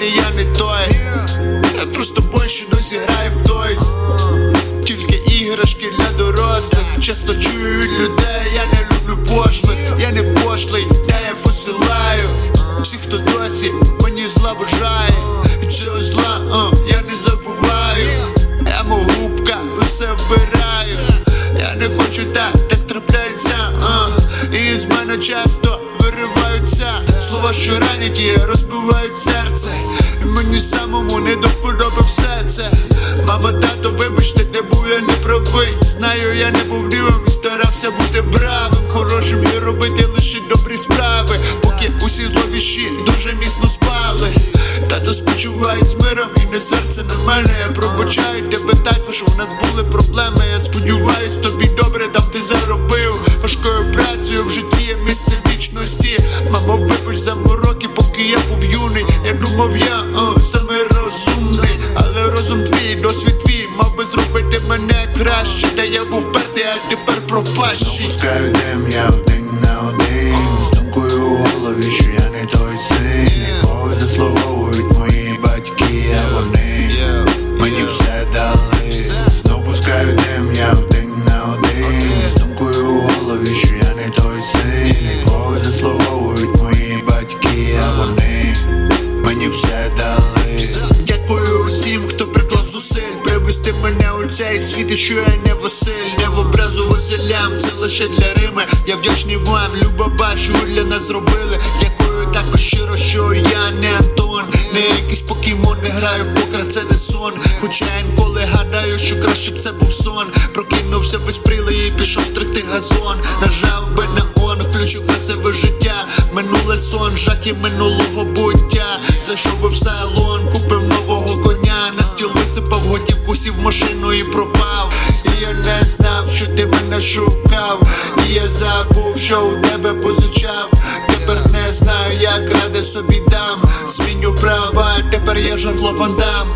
ти я не той. Я просто больше досі граю в тойс. Тільки іграшки для дорослих. Часто чую від людей, я не люблю пошлих, я не пошлий, де я посилаю. Всі, хто досі, мені зла бажає. І цього зла я не забуваю. Я мов губка, усе вбираю. Я не хочу так, так трапляється. І з мене часто вириваються. Слова, що ранять, і розбивають серце це Мама, тато, вибачте, де був я не правий. Знаю, я не був дивом і старався бути бравим. Хорошим і робити лише добрі справи. Поки усі зловіші дуже міцно спали. Тато спочиває з миром і не серце на мене. Я пробачаю тебе також, у нас були проблеми. Я сподіваюсь, тобі добре там ти заробив Важкою працею. В житті є місце вічності. Мамо, вибач за мороки, поки я був юний. Я думав, я о, саме розумний розум твій, досвід твій. Мав би зробити мене краще. Та я був пертий, а тепер пропащий. Пускаю дим, я один на один. З думкою у голові, що я не той син мене у світ, і що я не Василь Не в образу Василям, це лише для Рими. Я вдячний вам, люба бачу, для нас зробили Дякую також щиро, що я не Антон. Не якийсь покемон, не граю в покер, це не сон. Хоча інколи гадаю, що краще б це був сон. Прокинувся весь прилий і пішов стригти газон. Нажав би на он, включив красиве життя. Минуле сон, жахи минулого буття. Зайшов би в салон, сів в машину і пропав. І я не знав, що ти мене шукав. І я забув, що у тебе позичав. Тепер не знаю, як ради собі дам. Зміню права, тепер я Жан-Клод Ван Дам.